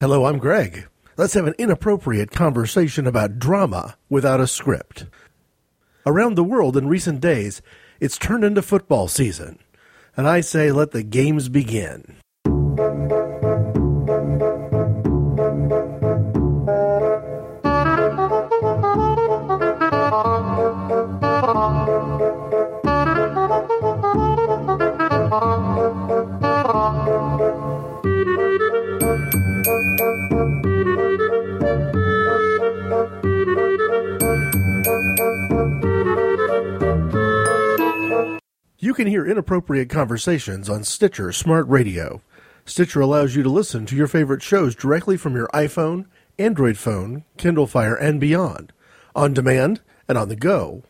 Hello, I'm Greg. Let's have an inappropriate conversation about drama without a script. Around the world in recent days, it's turned into football season. And I say let the games begin. Can hear inappropriate conversations on Stitcher Smart Radio. Stitcher allows you to listen to your favorite shows directly from your iPhone, Android phone, Kindle Fire, and beyond, on demand and on the go.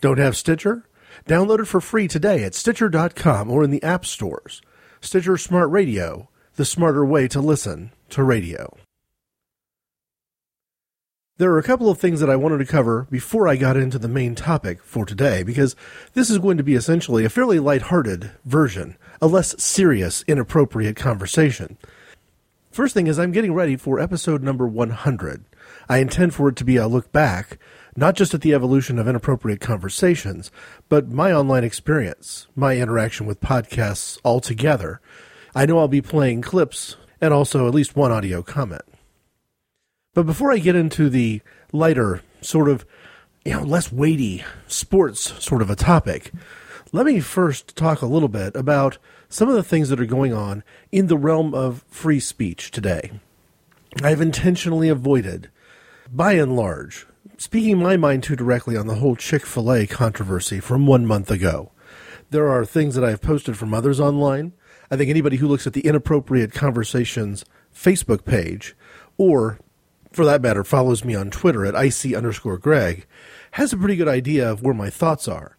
Don't have Stitcher? Download it for free today at Stitcher.com or in the app stores. Stitcher Smart Radio, the smarter way to listen to radio. There are a couple of things that I wanted to cover before I got into the main topic for today, because this is going to be essentially a fairly light-hearted version, a less serious, inappropriate conversation. First thing is, I'm getting ready for episode number 100. I intend for it to be a look back, not just at the evolution of inappropriate conversations, but my online experience, my interaction with podcasts altogether. I know I'll be playing clips and also at least one audio comment. But before I get into the lighter, sort of, you know, less weighty sports sort of a topic, let me first talk a little bit about some of the things that are going on in the realm of free speech today. I've intentionally avoided, by and large, speaking my mind too directly on the whole Chick fil A controversy from one month ago. There are things that I've posted from others online. I think anybody who looks at the Inappropriate Conversations Facebook page or for that matter, follows me on Twitter at ic underscore Greg, has a pretty good idea of where my thoughts are.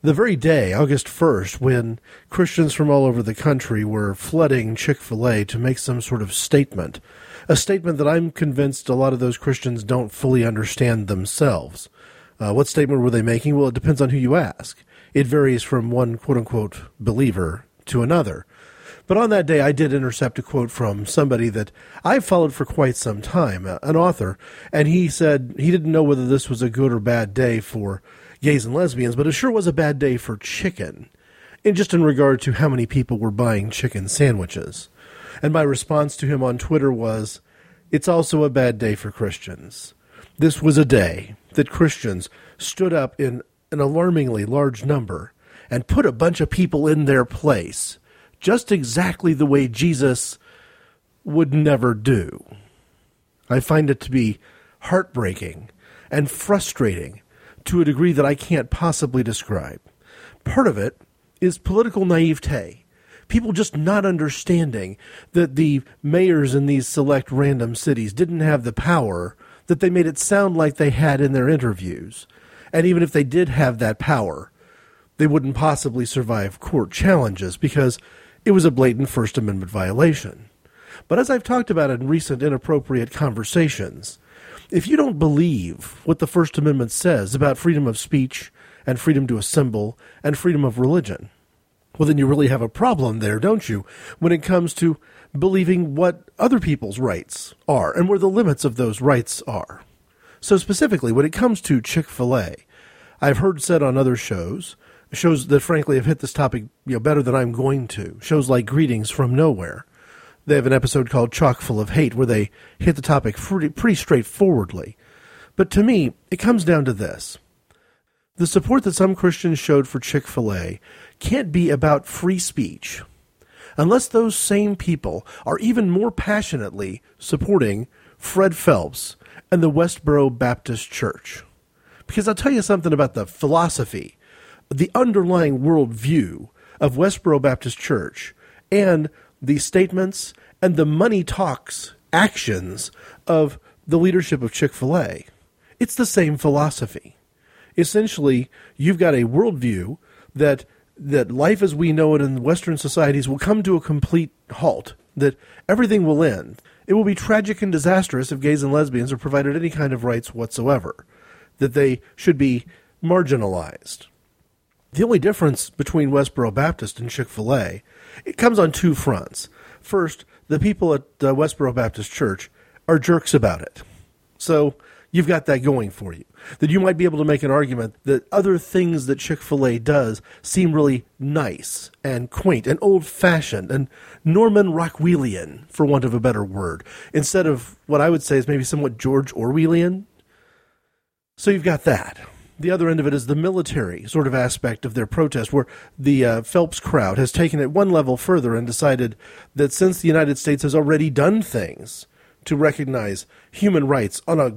The very day, August 1st, when Christians from all over the country were flooding Chick fil A to make some sort of statement, a statement that I'm convinced a lot of those Christians don't fully understand themselves. Uh, what statement were they making? Well, it depends on who you ask. It varies from one quote unquote believer to another. But on that day, I did intercept a quote from somebody that I've followed for quite some time, uh, an author, and he said he didn't know whether this was a good or bad day for gays and lesbians, but it sure was a bad day for chicken, and just in regard to how many people were buying chicken sandwiches. And my response to him on Twitter was, It's also a bad day for Christians. This was a day that Christians stood up in an alarmingly large number and put a bunch of people in their place just exactly the way Jesus would never do. I find it to be heartbreaking and frustrating to a degree that I can't possibly describe. Part of it is political naivete. People just not understanding that the mayors in these select random cities didn't have the power that they made it sound like they had in their interviews. And even if they did have that power, they wouldn't possibly survive court challenges because it was a blatant First Amendment violation. But as I've talked about in recent inappropriate conversations, if you don't believe what the First Amendment says about freedom of speech and freedom to assemble and freedom of religion, well, then you really have a problem there, don't you, when it comes to believing what other people's rights are and where the limits of those rights are. So, specifically, when it comes to Chick fil A, I've heard said on other shows shows that frankly have hit this topic you know better than I'm going to. Shows like Greetings from Nowhere. They have an episode called Chock full of Hate where they hit the topic pretty, pretty straightforwardly. But to me, it comes down to this. The support that some Christians showed for Chick fil A can't be about free speech unless those same people are even more passionately supporting Fred Phelps and the Westboro Baptist Church. Because I'll tell you something about the philosophy the underlying worldview of Westboro Baptist Church and the statements and the money talks actions of the leadership of Chick fil A. It's the same philosophy. Essentially, you've got a worldview that that life as we know it in Western societies will come to a complete halt, that everything will end. It will be tragic and disastrous if gays and lesbians are provided any kind of rights whatsoever, that they should be marginalized. The only difference between Westboro Baptist and Chick fil A, it comes on two fronts. First, the people at uh, Westboro Baptist Church are jerks about it. So you've got that going for you. That you might be able to make an argument that other things that Chick fil A does seem really nice and quaint and old fashioned and Norman Rockwellian, for want of a better word, instead of what I would say is maybe somewhat George Orwellian. So you've got that. The other end of it is the military sort of aspect of their protest, where the uh, Phelps crowd has taken it one level further and decided that since the United States has already done things to recognize human rights on a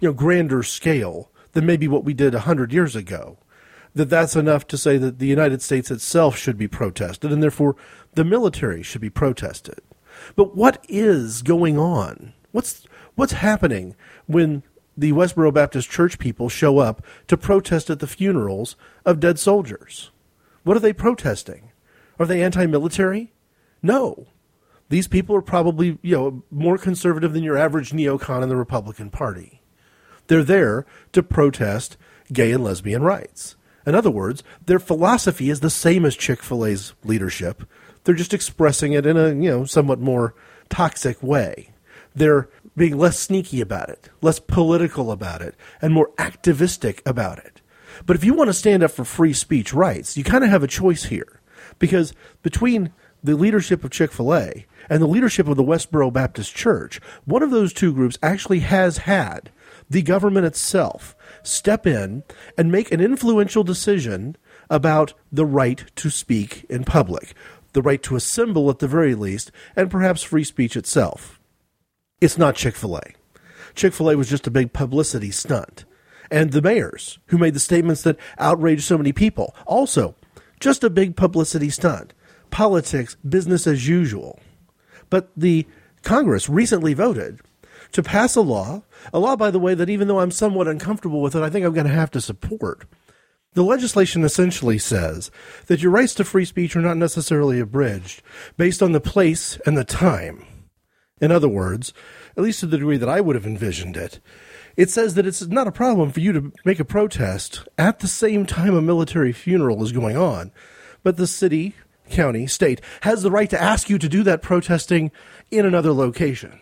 you know grander scale than maybe what we did hundred years ago, that that's enough to say that the United States itself should be protested, and therefore the military should be protested. But what is going on? What's what's happening when the Westboro Baptist Church people show up to protest at the funerals of dead soldiers? What are they protesting? Are they anti-military? No. These people are probably, you know, more conservative than your average neocon in the Republican Party. They're there to protest gay and lesbian rights. In other words, their philosophy is the same as Chick-fil-A's leadership. They're just expressing it in a, you know, somewhat more toxic way. They're being less sneaky about it, less political about it, and more activistic about it. But if you want to stand up for free speech rights, you kind of have a choice here. Because between the leadership of Chick fil A and the leadership of the Westboro Baptist Church, one of those two groups actually has had the government itself step in and make an influential decision about the right to speak in public, the right to assemble at the very least, and perhaps free speech itself. It's not Chick fil A. Chick fil A was just a big publicity stunt. And the mayors who made the statements that outraged so many people, also just a big publicity stunt. Politics, business as usual. But the Congress recently voted to pass a law, a law, by the way, that even though I'm somewhat uncomfortable with it, I think I'm going to have to support. The legislation essentially says that your rights to free speech are not necessarily abridged based on the place and the time. In other words, at least to the degree that I would have envisioned it, it says that it's not a problem for you to make a protest at the same time a military funeral is going on, but the city, county, state has the right to ask you to do that protesting in another location.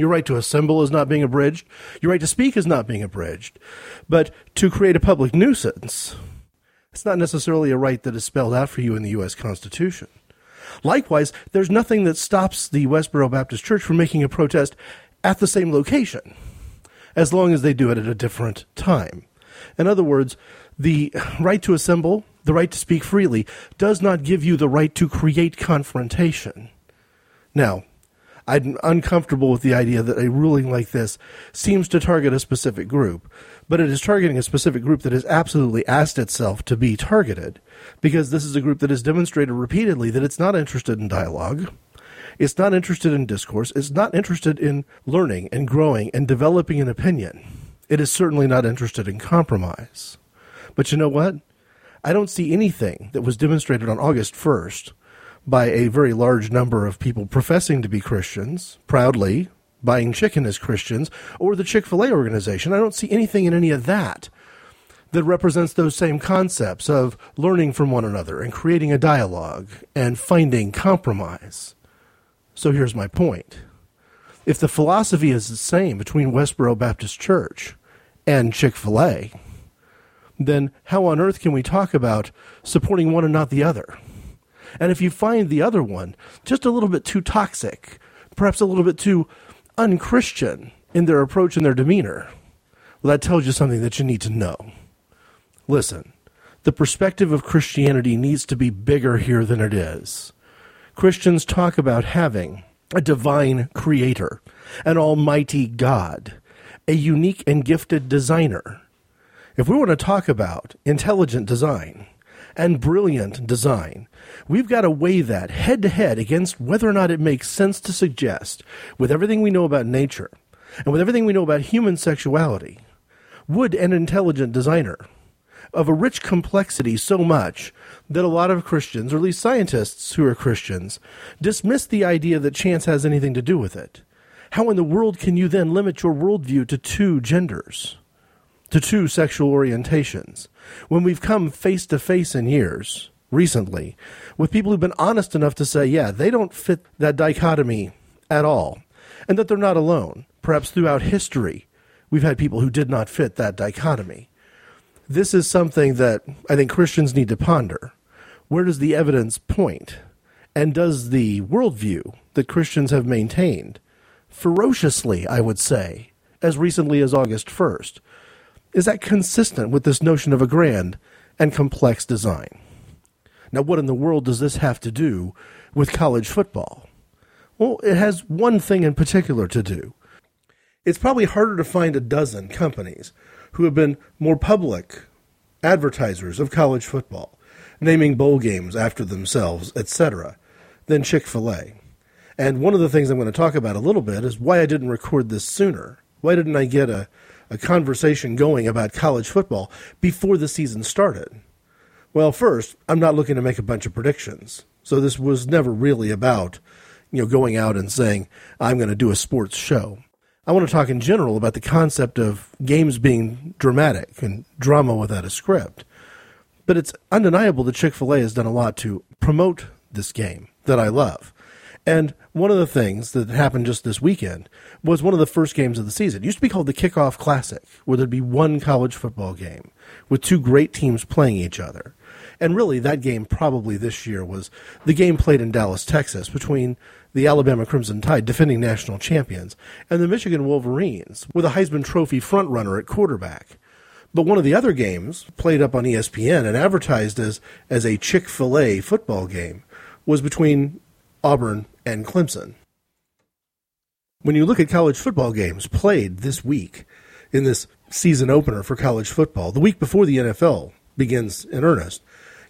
Your right to assemble is not being abridged. Your right to speak is not being abridged. But to create a public nuisance, it's not necessarily a right that is spelled out for you in the U.S. Constitution. Likewise, there's nothing that stops the Westboro Baptist Church from making a protest at the same location, as long as they do it at a different time. In other words, the right to assemble, the right to speak freely, does not give you the right to create confrontation. Now, I'm uncomfortable with the idea that a ruling like this seems to target a specific group, but it is targeting a specific group that has absolutely asked itself to be targeted, because this is a group that has demonstrated repeatedly that it's not interested in dialogue. It's not interested in discourse. It's not interested in learning and growing and developing an opinion. It is certainly not interested in compromise. But you know what? I don't see anything that was demonstrated on August 1st by a very large number of people professing to be Christians, proudly buying chicken as Christians, or the Chick fil A organization. I don't see anything in any of that that represents those same concepts of learning from one another and creating a dialogue and finding compromise. So here's my point. If the philosophy is the same between Westboro Baptist Church and Chick fil A, then how on earth can we talk about supporting one and not the other? And if you find the other one just a little bit too toxic, perhaps a little bit too unchristian in their approach and their demeanor, well, that tells you something that you need to know. Listen, the perspective of Christianity needs to be bigger here than it is. Christians talk about having a divine creator, an almighty God, a unique and gifted designer. If we want to talk about intelligent design and brilliant design, we've got to weigh that head to head against whether or not it makes sense to suggest, with everything we know about nature and with everything we know about human sexuality, would an intelligent designer of a rich complexity so much that a lot of Christians, or at least scientists who are Christians, dismiss the idea that chance has anything to do with it. How in the world can you then limit your worldview to two genders, to two sexual orientations, when we've come face to face in years, recently, with people who've been honest enough to say, yeah, they don't fit that dichotomy at all, and that they're not alone. Perhaps throughout history, we've had people who did not fit that dichotomy. This is something that I think Christians need to ponder. Where does the evidence point? And does the worldview that Christians have maintained, ferociously, I would say, as recently as August 1st, is that consistent with this notion of a grand and complex design? Now, what in the world does this have to do with college football? Well, it has one thing in particular to do. It's probably harder to find a dozen companies who have been more public advertisers of college football, naming bowl games after themselves, etc., than Chick fil A. And one of the things I'm going to talk about a little bit is why I didn't record this sooner. Why didn't I get a, a conversation going about college football before the season started? Well, first, I'm not looking to make a bunch of predictions. So this was never really about, you know, going out and saying, I'm going to do a sports show. I want to talk in general about the concept of games being dramatic and drama without a script. But it's undeniable that Chick fil A has done a lot to promote this game that I love. And one of the things that happened just this weekend was one of the first games of the season. It used to be called the Kickoff Classic, where there'd be one college football game with two great teams playing each other. And really, that game probably this year was the game played in Dallas, Texas, between the Alabama Crimson Tide, defending national champions, and the Michigan Wolverines, with a Heisman Trophy frontrunner at quarterback. But one of the other games, played up on ESPN and advertised as, as a Chick fil A football game, was between Auburn and Clemson. When you look at college football games played this week in this season opener for college football, the week before the NFL begins in earnest,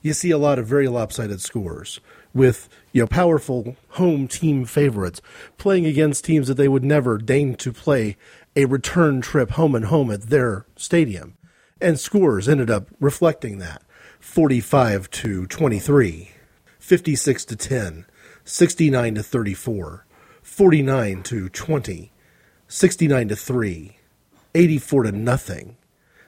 you see a lot of very lopsided scores with you know powerful home team favorites playing against teams that they would never deign to play a return trip home and home at their stadium. And scores ended up reflecting that. 45 to 23, 56 to 10, 69 to 34, 49 to 20, 69 to 3, 84 to nothing.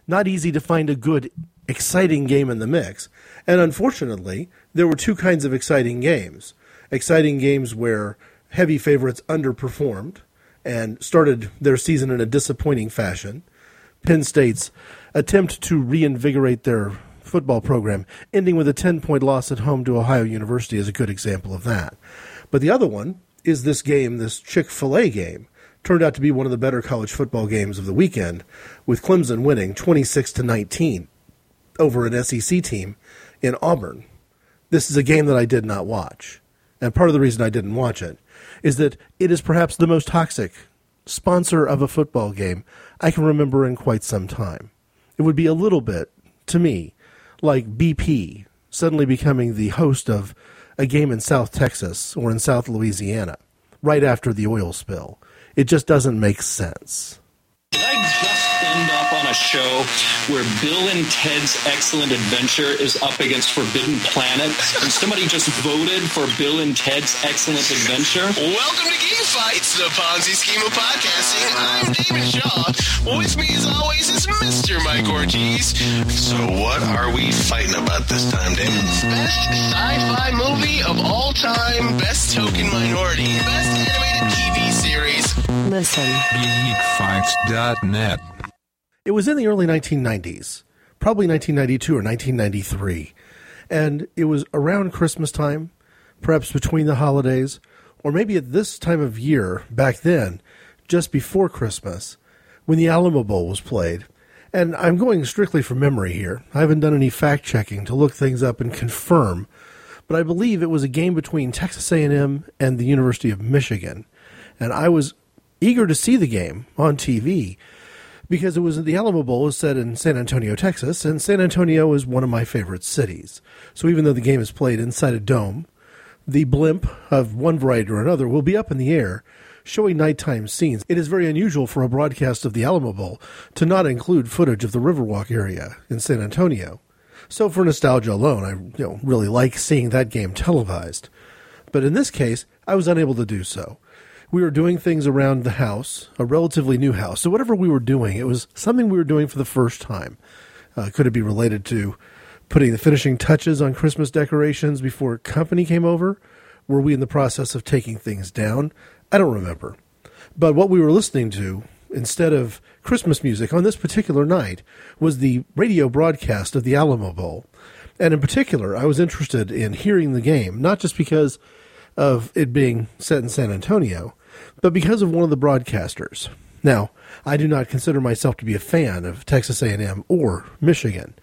Not easy to find a good, exciting game in the mix. And unfortunately, there were two kinds of exciting games. Exciting games where heavy favorites underperformed and started their season in a disappointing fashion. Penn State's attempt to reinvigorate their football program, ending with a 10 point loss at home to Ohio University, is a good example of that. But the other one is this game, this Chick fil A game. Turned out to be one of the better college football games of the weekend, with Clemson winning 26 to 19 over an SEC team in Auburn. This is a game that I did not watch. And part of the reason I didn't watch it is that it is perhaps the most toxic sponsor of a football game I can remember in quite some time. It would be a little bit, to me, like BP suddenly becoming the host of a game in South Texas or in South Louisiana right after the oil spill. It just doesn't make sense. Did I just end up on a show where Bill and Ted's Excellent Adventure is up against Forbidden Planet and somebody just voted for Bill and Ted's Excellent Adventure? Welcome to Geek Fights, the Ponzi scheme of podcasting. I'm David Shaw. With me, as always, is Mr. Mike Ortiz. So, what are we fighting about this time, David? Best sci-fi movie of all time, best token minority, best animated TV series. Listen. GeekFights.net. It was in the early 1990s, probably 1992 or 1993, and it was around Christmas time, perhaps between the holidays, or maybe at this time of year back then, just before Christmas, when the Alamo Bowl was played. And I'm going strictly from memory here. I haven't done any fact checking to look things up and confirm, but I believe it was a game between Texas A&M and the University of Michigan. And I was eager to see the game on TV because it was the Alamo Bowl was set in San Antonio, Texas, and San Antonio is one of my favorite cities. So even though the game is played inside a dome, the blimp of one variety or another will be up in the air showing nighttime scenes. It is very unusual for a broadcast of the Alamo Bowl to not include footage of the Riverwalk area in San Antonio. So for nostalgia alone, I you know, really like seeing that game televised. But in this case, I was unable to do so we were doing things around the house, a relatively new house. So whatever we were doing, it was something we were doing for the first time. Uh, could it be related to putting the finishing touches on Christmas decorations before company came over? Were we in the process of taking things down? I don't remember. But what we were listening to instead of Christmas music on this particular night was the radio broadcast of the Alamo Bowl. And in particular, I was interested in hearing the game, not just because of it being set in San Antonio, but because of one of the broadcasters. Now, I do not consider myself to be a fan of Texas A&M or Michigan,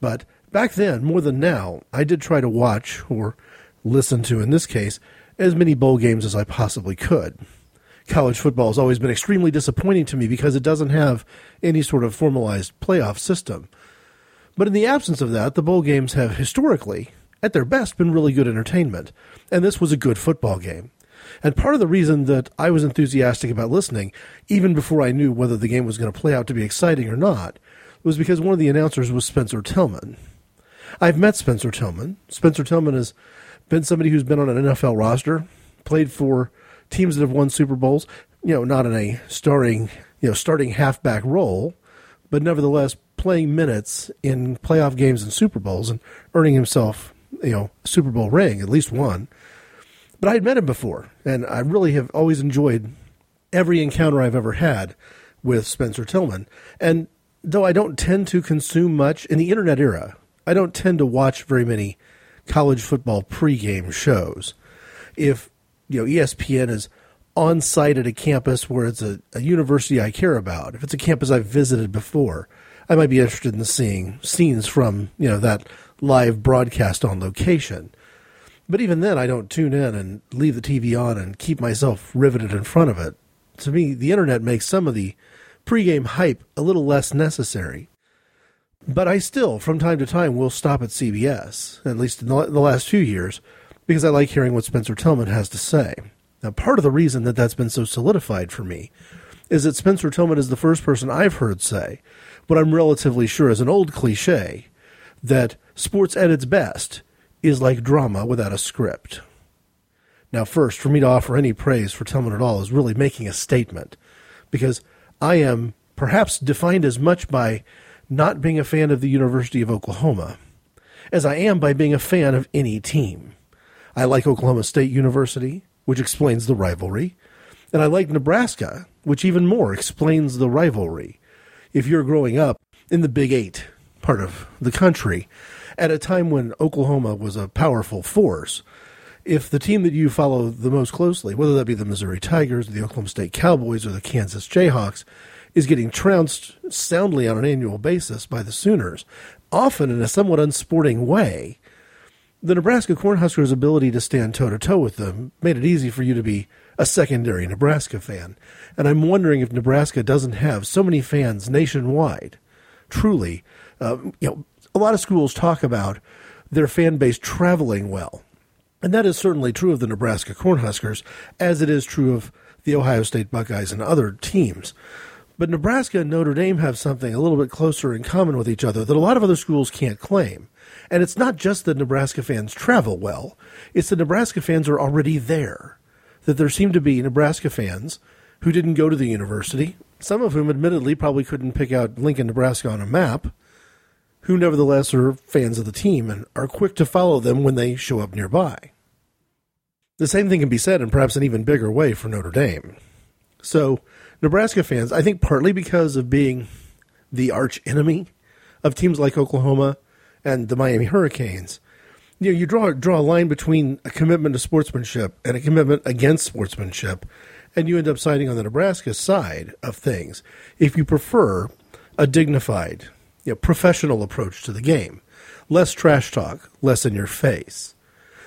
but back then, more than now, I did try to watch or listen to, in this case, as many bowl games as I possibly could college football has always been extremely disappointing to me because it doesn't have any sort of formalized playoff system. But in the absence of that, the bowl games have historically, at their best, been really good entertainment. And this was a good football game. And part of the reason that I was enthusiastic about listening, even before I knew whether the game was going to play out to be exciting or not, was because one of the announcers was Spencer Tillman. I've met Spencer Tillman. Spencer Tillman has been somebody who's been on an NFL roster, played for teams that have won Super Bowls, you know, not in a starring, you know, starting halfback role, but nevertheless playing minutes in playoff games and Super Bowls and earning himself, you know, Super Bowl ring, at least one. But I had met him before, and I really have always enjoyed every encounter I've ever had with Spencer Tillman. And though I don't tend to consume much in the internet era, I don't tend to watch very many college football pregame shows. If you know, ESPN is on site at a campus where it's a, a university I care about. If it's a campus I've visited before, I might be interested in seeing scenes from, you know, that live broadcast on location. But even then, I don't tune in and leave the TV on and keep myself riveted in front of it. To me, the internet makes some of the pregame hype a little less necessary. But I still, from time to time, will stop at CBS, at least in the, last few years, because I like hearing what Spencer Tillman has to say. Now, part of the reason that that's been so solidified for me is that Spencer Tillman is the first person I've heard say what I'm relatively sure is an old cliche that sports at its best is like drama without a script. Now, first, for me to offer any praise for Tillman at all is really making a statement because I am perhaps defined as much by not being a fan of the University of Oklahoma as I am by being a fan of any team. I like Oklahoma State University, which explains the rivalry. And I like Nebraska, which even more explains the rivalry. If you're growing up in the Big Eight part of the country, at a time when Oklahoma was a powerful force, if the team that you follow the most closely, whether that be the Missouri Tigers, the Oklahoma State Cowboys, or the Kansas Jayhawks, is getting trounced soundly on an annual basis by the Sooners, often in a somewhat unsporting way, the Nebraska Cornhuskers' ability to stand toe to toe with them made it easy for you to be a secondary Nebraska fan. And I'm wondering if Nebraska doesn't have so many fans nationwide. Truly, uh, you know, a lot of schools talk about their fan base traveling well. And that is certainly true of the Nebraska Cornhuskers, as it is true of the Ohio State Buckeyes and other teams. But Nebraska and Notre Dame have something a little bit closer in common with each other that a lot of other schools can't claim. And it's not just that Nebraska fans travel well, it's that Nebraska fans are already there. That there seem to be Nebraska fans who didn't go to the university, some of whom admittedly probably couldn't pick out Lincoln, Nebraska on a map, who nevertheless are fans of the team and are quick to follow them when they show up nearby. The same thing can be said in perhaps an even bigger way for Notre Dame. So, Nebraska fans, I think partly because of being the arch enemy of teams like Oklahoma and the Miami Hurricanes. You know, you draw draw a line between a commitment to sportsmanship and a commitment against sportsmanship, and you end up siding on the Nebraska side of things if you prefer a dignified, you know, professional approach to the game, less trash talk, less in your face.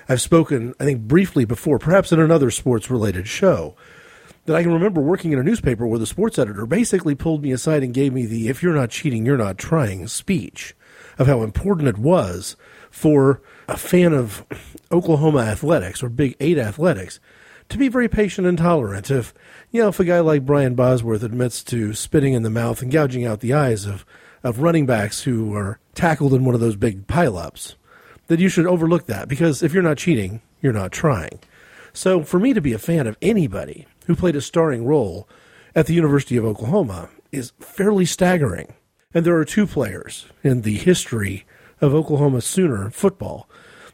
I've spoken, I think, briefly before, perhaps in another sports related show, that I can remember working in a newspaper where the sports editor basically pulled me aside and gave me the if you're not cheating, you're not trying speech of how important it was for a fan of Oklahoma athletics or Big Eight athletics to be very patient and tolerant. If you know, if a guy like Brian Bosworth admits to spitting in the mouth and gouging out the eyes of of running backs who are tackled in one of those big pileups, that you should overlook that because if you're not cheating, you're not trying. So for me to be a fan of anybody who played a starring role at the University of Oklahoma is fairly staggering. And there are two players in the history of Oklahoma Sooner football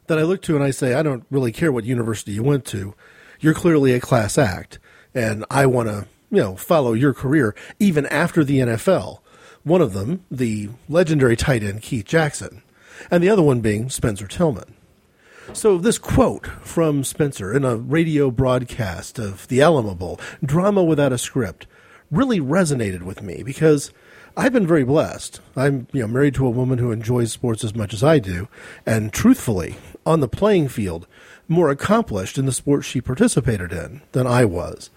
that I look to and I say, I don't really care what university you went to. You're clearly a class act. and I want to, you know, follow your career even after the NFL. One of them, the legendary tight end Keith Jackson, and the other one being Spencer Tillman. So, this quote from Spencer in a radio broadcast of the Alamo Bowl, drama without a script, really resonated with me because I've been very blessed. I'm you know, married to a woman who enjoys sports as much as I do, and truthfully, on the playing field, more accomplished in the sport she participated in than I was.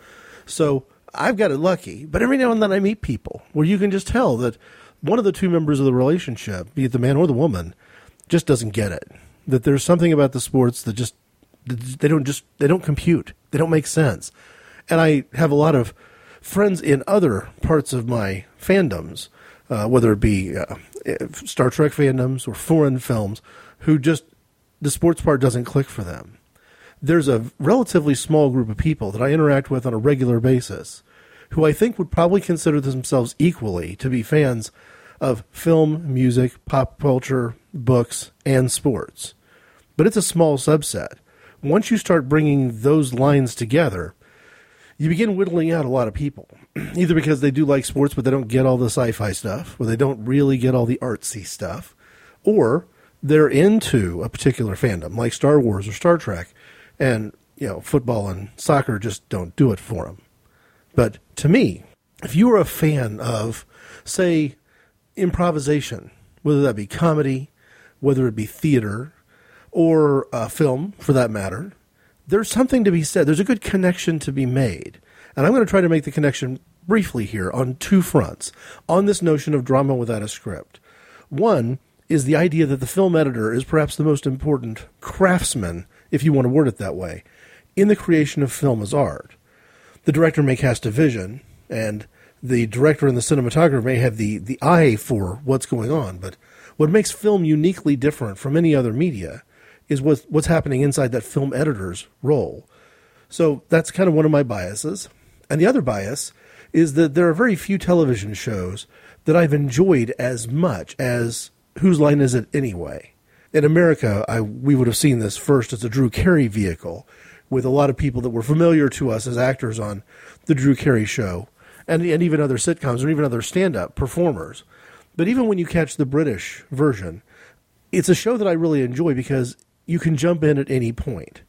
So I've got it lucky, but every now and then I meet people where you can just tell that one of the two members of the relationship, be it the man or the woman, just doesn't get it. That there's something about the sports that just they don't just they don't compute. They don't make sense. And I have a lot of friends in other parts of my fandoms, uh, whether it be uh, Star Trek fandoms or foreign films, who just the sports part doesn't click for them. There's a relatively small group of people that I interact with on a regular basis who I think would probably consider themselves equally to be fans of film, music, pop culture, books, and sports. But it's a small subset. Once you start bringing those lines together, you begin whittling out a lot of people, either because they do like sports, but they don't get all the sci fi stuff, or they don't really get all the artsy stuff, or they're into a particular fandom, like Star Wars or Star Trek, and, you know, football and soccer just don't do it for them. But to me, if you are a fan of, say, improvisation, whether that be comedy, whether it be theater, or film for that matter, there's something to be said. There's a good connection to be made. And I'm going to try to make the connection briefly here on two fronts on this notion of drama without a script. One is the idea that the film editor is perhaps the most important craftsman, if you want to word it that way, in the creation of film as art. The director may cast a vision, and the director and the cinematographer may have the, the eye for what's going on, but what makes film uniquely different from any other media is what, what's happening inside that film editor's role. So that's kind of one of my biases. And the other bias is that there are very few television shows that I've enjoyed as much as Whose Line Is It Anyway? In America, I, we would have seen this first as a Drew Carey vehicle with a lot of people that were familiar to us as actors on the Drew Carey show and, and even other sitcoms or even other stand up performers. But even when you catch the British version, it's a show that I really enjoy because you can jump in at any point.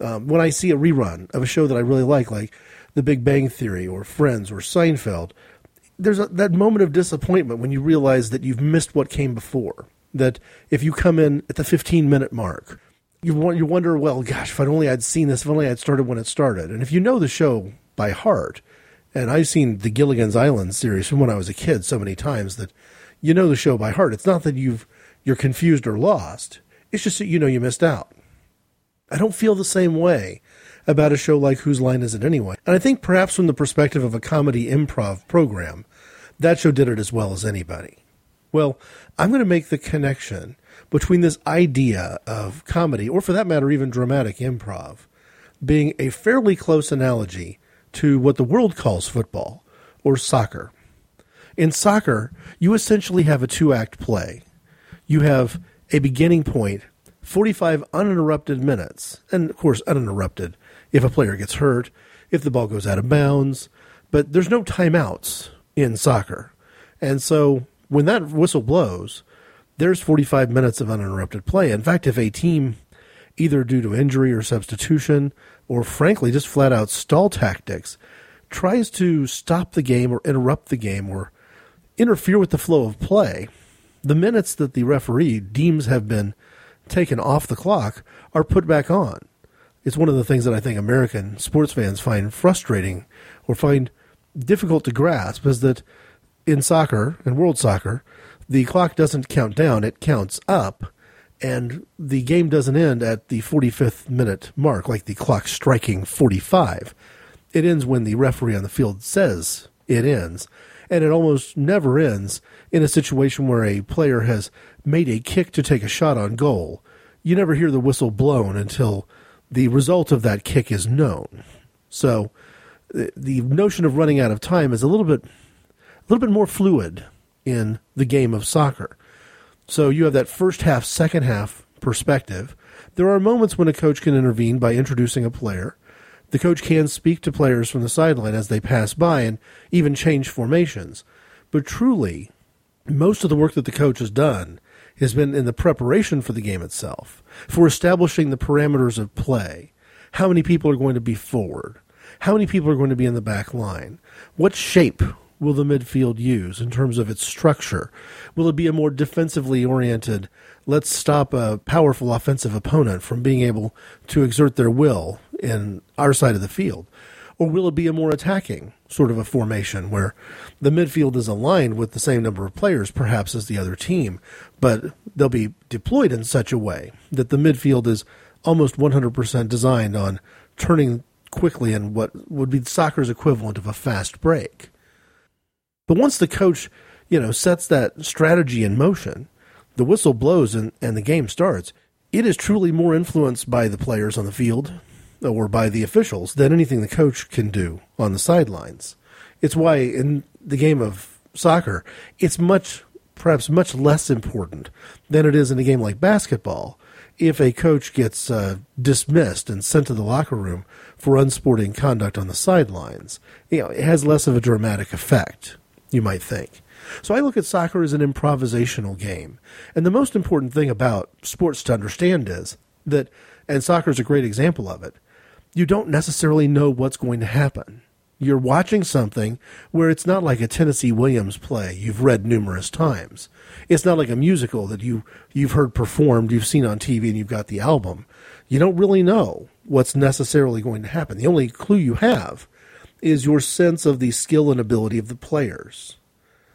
Um, when I see a rerun of a show that I really like, like The Big Bang Theory or Friends or Seinfeld, there's a, that moment of disappointment when you realize that you've missed what came before. That if you come in at the 15 minute mark, you want you wonder, well, gosh, if I'd only I'd seen this, if only I'd started when it started. And if you know the show by heart, and I've seen the Gilligan's Island series from when I was a kid so many times that you know the show by heart. It's not that you've you're confused or lost. It's just that you know you missed out. I don't feel the same way about a show like Whose Line Is It Anyway? And I think perhaps from the perspective of a comedy improv program, that show did it as well as anybody. Well, I'm going to make the connection between this idea of comedy, or for that matter, even dramatic improv, being a fairly close analogy to what the world calls football or soccer. In soccer, you essentially have a two act play. You have a beginning point, 45 uninterrupted minutes, and of course, uninterrupted if a player gets hurt, if the ball goes out of bounds, but there's no timeouts in soccer. And so when that whistle blows, there's 45 minutes of uninterrupted play. In fact, if a team, either due to injury or substitution, or frankly just flat out stall tactics, tries to stop the game or interrupt the game or interfere with the flow of play, the minutes that the referee deems have been taken off the clock are put back on. It's one of the things that I think American sports fans find frustrating or find difficult to grasp is that in soccer and world soccer, the clock doesn't count down, it counts up, and the game doesn't end at the 45th minute mark, like the clock striking 45. It ends when the referee on the field says it ends and it almost never ends in a situation where a player has made a kick to take a shot on goal. You never hear the whistle blown until the result of that kick is known. So the notion of running out of time is a little bit little bit more fluid in the game of soccer. So you have that first half, second half perspective. There are moments when a coach can intervene by introducing a player the coach can speak to players from the sideline as they pass by and even change formations. But truly, most of the work that the coach has done has been in the preparation for the game itself, for establishing the parameters of play. How many people are going to be forward? How many people are going to be in the back line? What shape will the midfield use in terms of its structure? Will it be a more defensively oriented, let's stop a powerful offensive opponent from being able to exert their will in our side of the field? Or will it be a more attacking sort of a formation where the midfield is aligned with the same number of players, perhaps, as the other team, but they'll be deployed in such a way that the midfield is almost 100% designed on turning quickly in what would be soccer's equivalent of a fast break. But once the coach, you know, sets that strategy in motion, the whistle blows and, and the game starts, it is truly more influenced by the players on the field or by the officials than anything the coach can do on the sidelines. It's why in the game of soccer, it's much, perhaps much less important than it is in a game like basketball if a coach gets uh, dismissed and sent to the locker room for unsporting conduct on the sidelines. You know, it has less of a dramatic effect, you might think. So I look at soccer as an improvisational game. And the most important thing about sports to understand is that, and soccer is a great example of it, you don't necessarily know what's going to happen. You're watching something where it's not like a Tennessee Williams play you've read numerous times. It's not like a musical that you you've heard performed, you've seen on TV, and you've got the album. You don't really know what's necessarily going to happen. The only clue you have is your sense of the skill and ability of the players.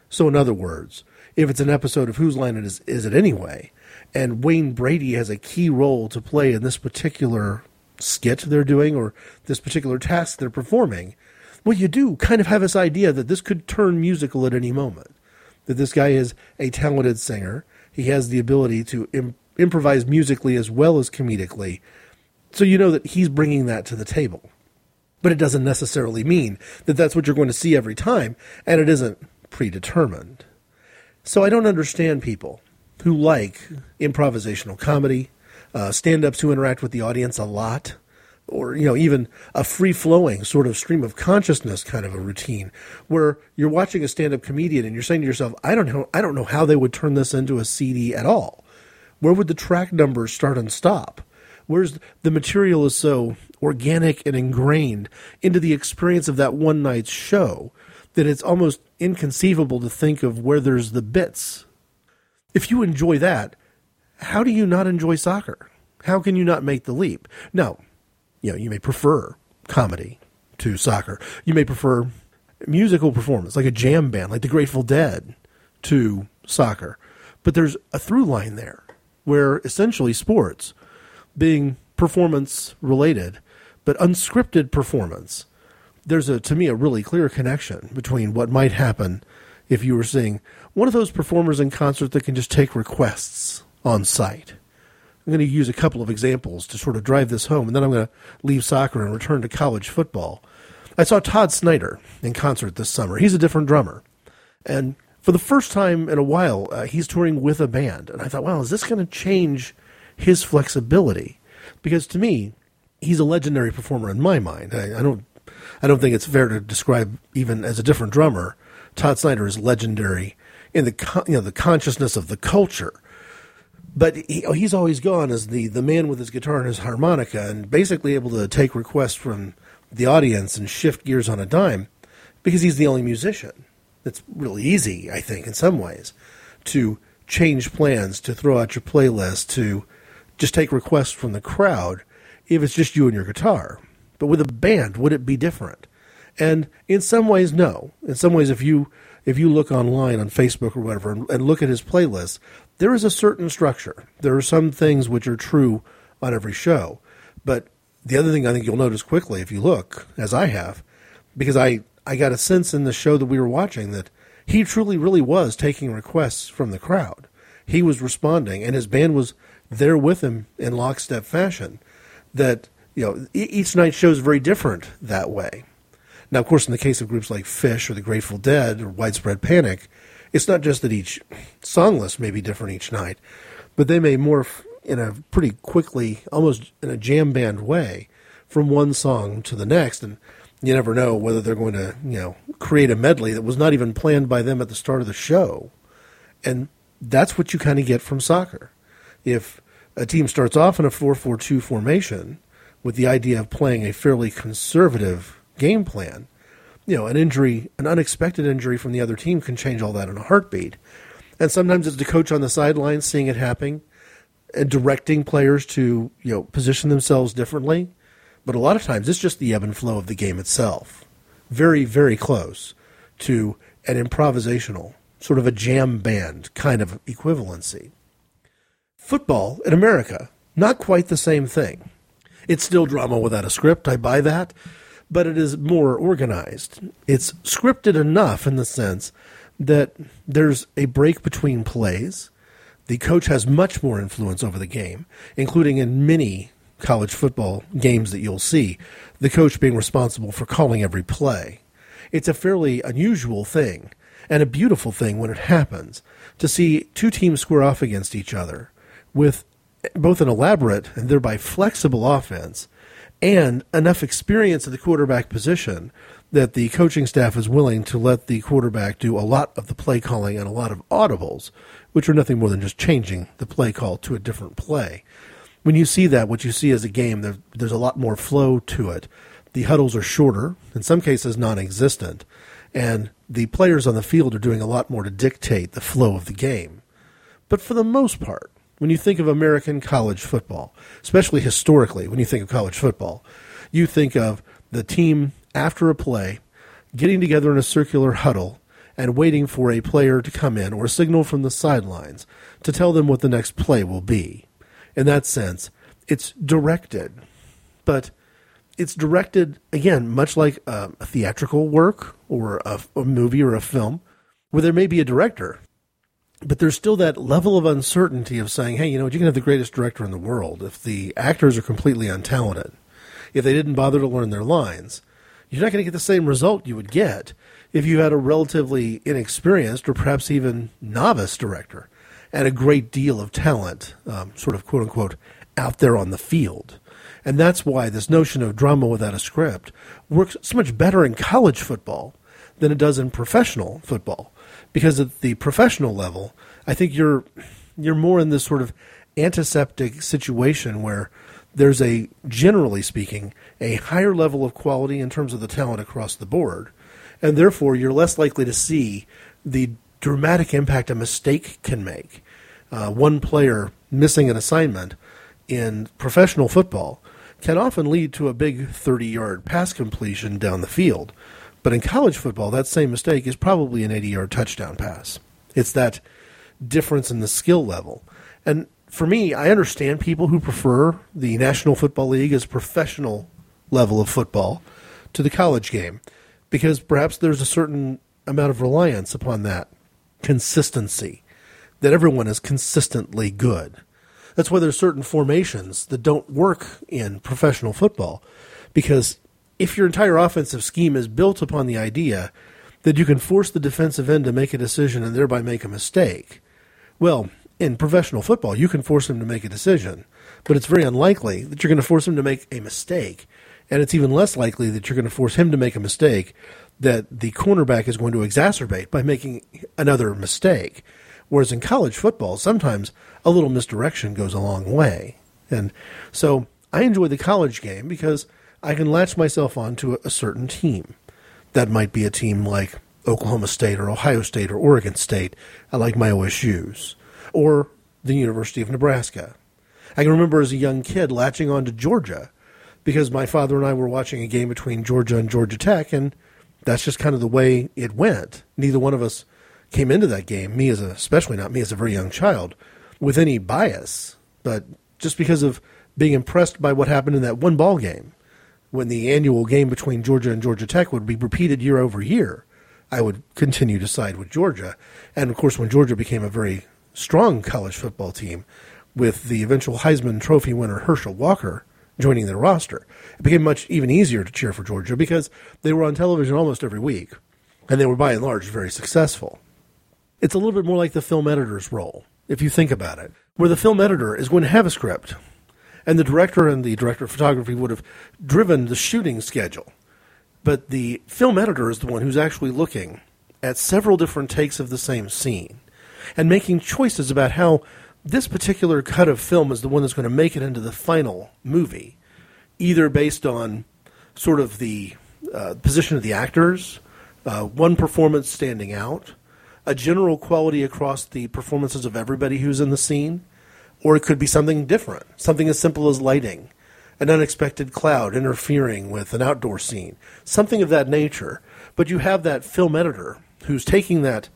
So, in other words, if it's an episode of Whose Line It Is, is it anyway, and Wayne Brady has a key role to play in this particular skit they're doing or this particular task they're performing, well, you do kind of have this idea that this could turn musical at any moment. That this guy is a talented singer. He has the ability to Im- improvise musically as well as comedically. So you know that he's bringing that to the table. But it doesn't necessarily mean that that's what you're going to see every time, and it isn't predetermined. So I don't understand people who like improvisational comedy, uh, stand ups who interact with the audience a lot, or you know even a free flowing sort of stream of consciousness kind of a routine where you're watching a stand up comedian and you're saying to yourself, I don't know I don't know how they would turn this into a CD at all. Where would the track numbers start and stop? Where's the material is so organic and ingrained into the experience of that one night's show that it's almost inconceivable to think of where there's the bits. If you enjoy that, how do you not enjoy soccer? How can you not make the leap? Now, you know, you may prefer comedy to soccer. You may prefer musical performance, like a jam band, like the Grateful Dead, to soccer. But there's a through line there where essentially sports, being performance related, but unscripted performance, there's a to me a really clear connection between what might happen if you were seeing one of those performers in concert that can just take requests on site. I'm going to use a couple of examples to sort of drive this home, and then I'm going to leave soccer and return to college football. I saw Todd Snider in concert this summer. He's a different drummer. And for the first time in a while, uh, he's touring with a band. And I thought, wow, is this going to change his flexibility? Because to me, he's a legendary performer in my mind. I, I don't, I don't think it's fair to describe even as a different drummer. Todd Snider is legendary in the you know the consciousness of the culture but he, he's always gone as the, the man with his guitar and his harmonica and basically able to take requests from the audience and shift gears on a dime because he's the only musician. It's really easy, I think, in some ways, to change plans, to throw out your playlist, to just take requests from the crowd if it's just you and your guitar. But with a band, would it be different? And in some ways, no. In some ways, if you if you look online on Facebook or whatever and, and look at his playlist, there is a certain structure. There are some things which are true on every show. But the other thing I think you'll notice quickly if you look, as I have, because I, I got a sense in the show that we were watching that he truly, really was taking requests from the crowd. He was responding, and his band was there with him in lockstep fashion. That, you know, each night show is very different that way. Now, of course, in the case of groups like Phish or the Grateful Dead or Widespread Panic, it's not just that each song list may be different each night, but they may morph in a pretty quickly, almost in a jam band way, from one song to the next, and you never know whether they're going to, you know, create a medley that was not even planned by them at the start of the show. And that's what you kind of get from soccer. If a team starts off in a 4-4-2 formation with the idea of playing a fairly conservative game plan, you know, an injury, an unexpected injury from the other team can change all that in a heartbeat. And sometimes it's the coach on the sidelines seeing it happening and directing players to, you know, position themselves differently. But a lot of times it's just the ebb and flow of the game itself. Very, very close to an improvisational, sort of a jam band kind of equivalency. Football in America, not quite the same thing. It's still drama without a script, I buy that, but it is more organized. It's scripted enough in the sense that there's a break between plays. The coach has much more influence over the game, including in many college football games that you'll see, the coach being responsible for calling every play. It's a fairly unusual thing and a beautiful thing when it happens to see two teams square off against each other with both an elaborate and thereby flexible offense and enough experience at the quarterback position that the coaching staff is willing to let the quarterback do a lot of the play calling and a lot of audibles, which are nothing more than just changing the play call to a different play when you see that, what you see is a game, there, there's a lot more flow to it. The huddles are shorter, in some cases non existent, and the players on the field are doing a lot more to dictate the flow of the game. But for the most part, when you think of American college football, especially historically, when you think of college football, you think of the team after a play getting together in a circular huddle and waiting for a player to come in or a signal from the sidelines to tell them what the next play will be in that sense. It's directed, but it's directed again, much like a, a theatrical work or a, a movie or a film, where there may be a director, but there's still that level of uncertainty of saying, hey, you know, you can have the greatest director in the world if the actors are completely untalented, if they didn't bother to learn their lines, you're not going to get the same result you would get if you had a relatively inexperienced or perhaps even novice director and a great deal of talent, um, sort of quote unquote, out there on the field. And that's why this notion of drama without a script works so much better in college football than it does in professional football. Because at the professional level, I think you're you're more in this sort of antiseptic situation where there's a generally speaking a higher level of quality in terms of the talent across the board and therefore you're less likely to see the dramatic impact a mistake can make. Uh, one player missing an assignment in professional football can often lead to a big 30 yard pass completion down the field. But in college football, that same mistake is probably an 80 yard touchdown pass. It's that difference in the skill level. And for me, I understand people who prefer the National Football League as professional level of football to the college game because perhaps there's a certain amount of reliance upon that consistency, that everyone is consistently good. That's why there's certain formations that don't work in professional football, because if your entire offensive scheme is built upon the idea that you can force the defensive end to make a decision and thereby make a mistake, well, in professional football, you can force him to make a decision, but it's very unlikely that you're going to force him to make a mistake. And it's even less likely that you're going to force him to make a mistake that the cornerback is going to exacerbate by making another mistake. Whereas in college football, sometimes a little misdirection goes a long way. And so I enjoy the college game because I can latch myself onto a certain team. That might be a team like Oklahoma State or Ohio State or Oregon State. I like my OSUs. Or the University of Nebraska. I can remember as a young kid latching on to Georgia because my father and I were watching a game between Georgia and Georgia Tech, and that's just kind of the way it went. Neither one of us came into that game, me as a, especially not me as a very young child, with any bias, but just because of being impressed by what happened in that one ball game, when the annual game between Georgia and Georgia Tech would be repeated year over year, I would continue to side with Georgia. And of course, when Georgia became a very strong college football team, with the eventual Heisman Trophy winner Herschel Walker joining their roster. It became much even easier to cheer for Georgia because they were on television almost every week, and they were by and large very successful. It's a little bit more like the film editor's role, if you think about it, where the film editor is going to have a script, And the director and the director of photography would have driven the shooting schedule. But the film editor is the one who's actually looking at several different takes of the same scene and making choices about how this particular cut of film is the one that's going to make it into the final movie, either based on sort of the uh, position of the actors, uh, one performance standing out, a general quality across the performances of everybody who's in the scene, or it could be something different, something as simple as lighting, an unexpected cloud interfering with an outdoor scene, something of that nature. But you have that film editor who's taking that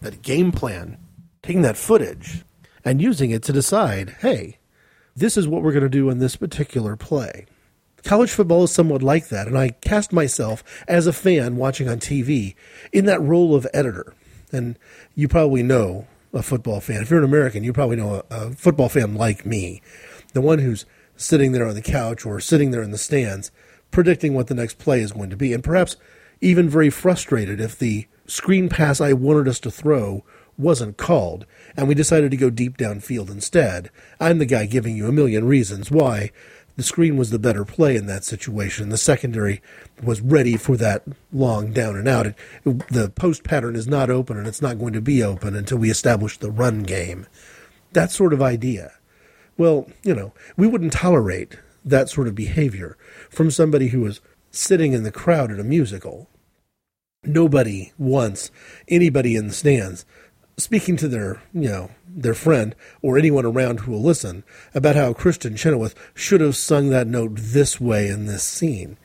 that game plan, taking that footage, and using it to decide, hey, this is what we're going to do in this particular play. College football is somewhat like that, and I cast myself as a fan watching on TV in that role of editor. And you probably know a football fan. If you're an American, you probably know a, a football fan like me, the one who's sitting there on the couch or sitting there in the stands, predicting what the next play is going to be, and perhaps even very frustrated if the screen pass I wanted us to throw wasn't called, and we decided to go deep downfield instead. I'm the guy giving you a million reasons why the screen was the better play in that situation. The secondary was ready for that long down and out. It, the post pattern is not open, and it's not going to be open until we establish the run game. That sort of idea. Well, you know, we wouldn't tolerate that sort of behavior from somebody who was sitting in the crowd at a musical. Nobody wants anybody in the stands speaking to their, you know, their friend or anyone around who will listen about how Kristin Chenoweth should have sung that note this way in this scene.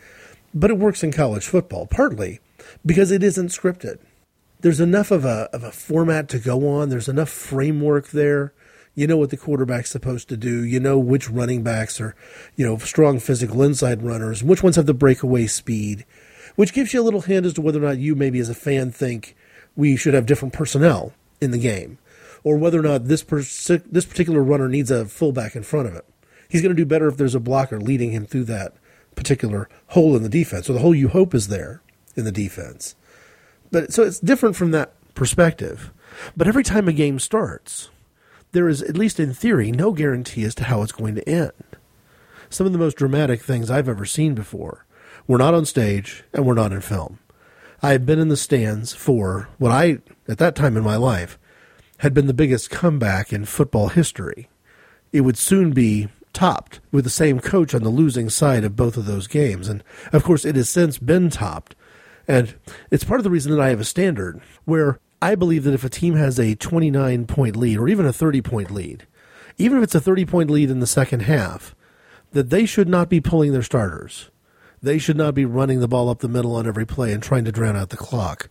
But it works in college football, partly because it isn't scripted. There's enough of a of a format to go on. There's enough framework there. You know what the quarterback's supposed to do. You know which running backs are, you know, strong physical inside runners, which ones have the breakaway speed, which gives you a little hint as to whether or not you maybe as a fan think we should have different personnel in the game, or whether or not this this particular runner needs a fullback in front of it. He's going to do better if there's a blocker leading him through that particular hole in the defense, or the hole you hope is there in the defense. But so it's different from that perspective. But every time a game starts, there is, at least in theory, no guarantee as to how it's going to end. Some of the most dramatic things I've ever seen before were not on stage and were not in film. I had been in the stands for what I, at that time in my life, had been the biggest comeback in football history. It would soon be topped with the same coach on the losing side of both of those games. And of course, it has since been topped. And it's part of the reason that I have a standard where I believe that if a team has a 29 point lead or even a 30 point lead, even if it's a 30 point lead in the second half, that they should not be pulling their starters. They should not be running the ball up the middle on every play and trying to drown out the clock.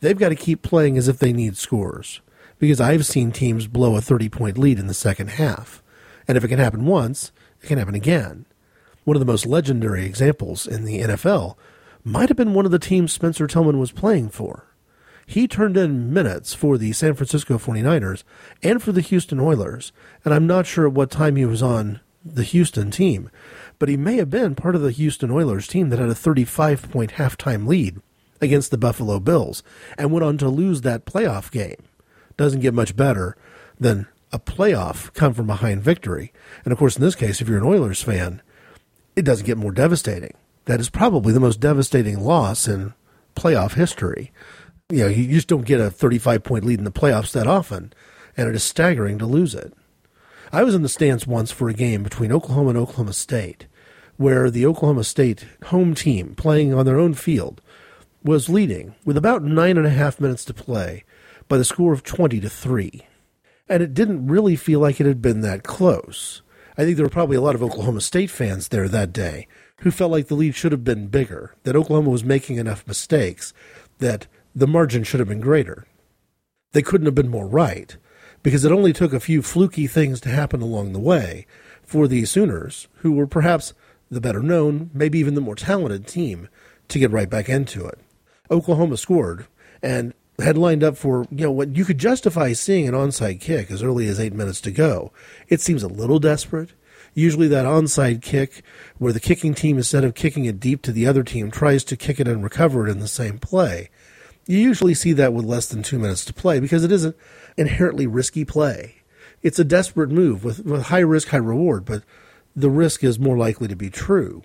They've got to keep playing as if they need scores. Because I've seen teams blow a 30 point lead in the second half. And if it can happen once, it can happen again. One of the most legendary examples in the NFL might have been one of the teams Spencer Tillman was playing for. He turned in minutes for the San Francisco 49ers and for the Houston Oilers, and I'm not sure at what time he was on the Houston team, but he may have been part of the Houston Oilers team that had a 35 point halftime lead against the Buffalo Bills and went on to lose that playoff game. Doesn't get much better than a playoff come from behind victory. And of course, in this case, if you're an Oilers fan, it doesn't get more devastating. That is probably the most devastating loss in playoff history. You know, you just don't get a 35 point lead in the playoffs that often, and it is staggering to lose it. I was in the stands once for a game between Oklahoma and Oklahoma State, where the Oklahoma State home team, playing on their own field, was leading with about nine and a half minutes to play by the score of 20 to 3. And it didn't really feel like it had been that close. I think there were probably a lot of Oklahoma State fans there that day who felt like the lead should have been bigger, that Oklahoma was making enough mistakes, that the margin should have been greater. They couldn't have been more right because it only took a few fluky things to happen along the way for the Sooners, who were perhaps the better known, maybe even the more talented team, to get right back into it. Oklahoma scored and had lined up for, you know, what you could justify seeing an onside kick as early as eight minutes to go. It seems a little desperate. Usually that onside kick where the kicking team, instead of kicking it deep to the other team, tries to kick it and recover it in the same play. You usually see that with less than two minutes to play because it isn't inherently risky play. It's a desperate move with, with high risk, high reward, but the risk is more likely to be true.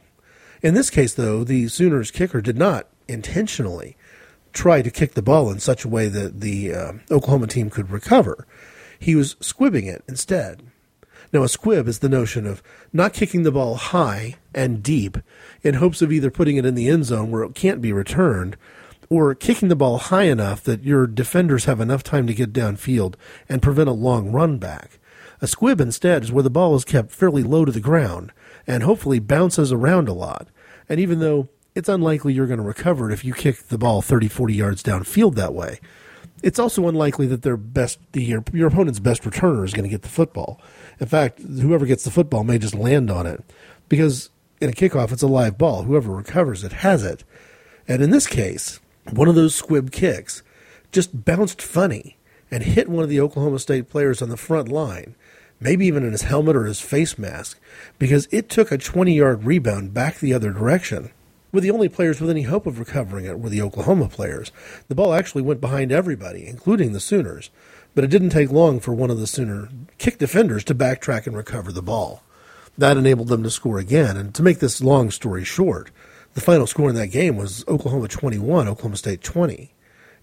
In this case, though, the Sooners kicker did not intentionally try to kick the ball in such a way that the uh, Oklahoma team could recover. He was squibbing it instead. Now, a squib is the notion of not kicking the ball high and deep in hopes of either putting it in the end zone where it can't be returned or kicking the ball high enough that your defenders have enough time to get downfield and prevent a long run back. A squib instead is where the ball is kept fairly low to the ground and hopefully bounces around a lot. And even though it's unlikely you're going to recover it if you kick the ball 30, 40 yards downfield that way, it's also unlikely that their best, the, your, your opponent's best returner is going to get the football. In fact, whoever gets the football may just land on it because in a kickoff, it's a live ball. Whoever recovers it has it. And in this case, one of those squib kicks just bounced funny and hit one of the Oklahoma State players on the front line, maybe even in his helmet or his face mask, because it took a 20 yard rebound back the other direction. With the only players with any hope of recovering it were the Oklahoma players. The ball actually went behind everybody, including the Sooners, but it didn't take long for one of the Sooner kick defenders to backtrack and recover the ball. That enabled them to score again. And to make this long story short, the final score in that game was Oklahoma 21, Oklahoma State 20.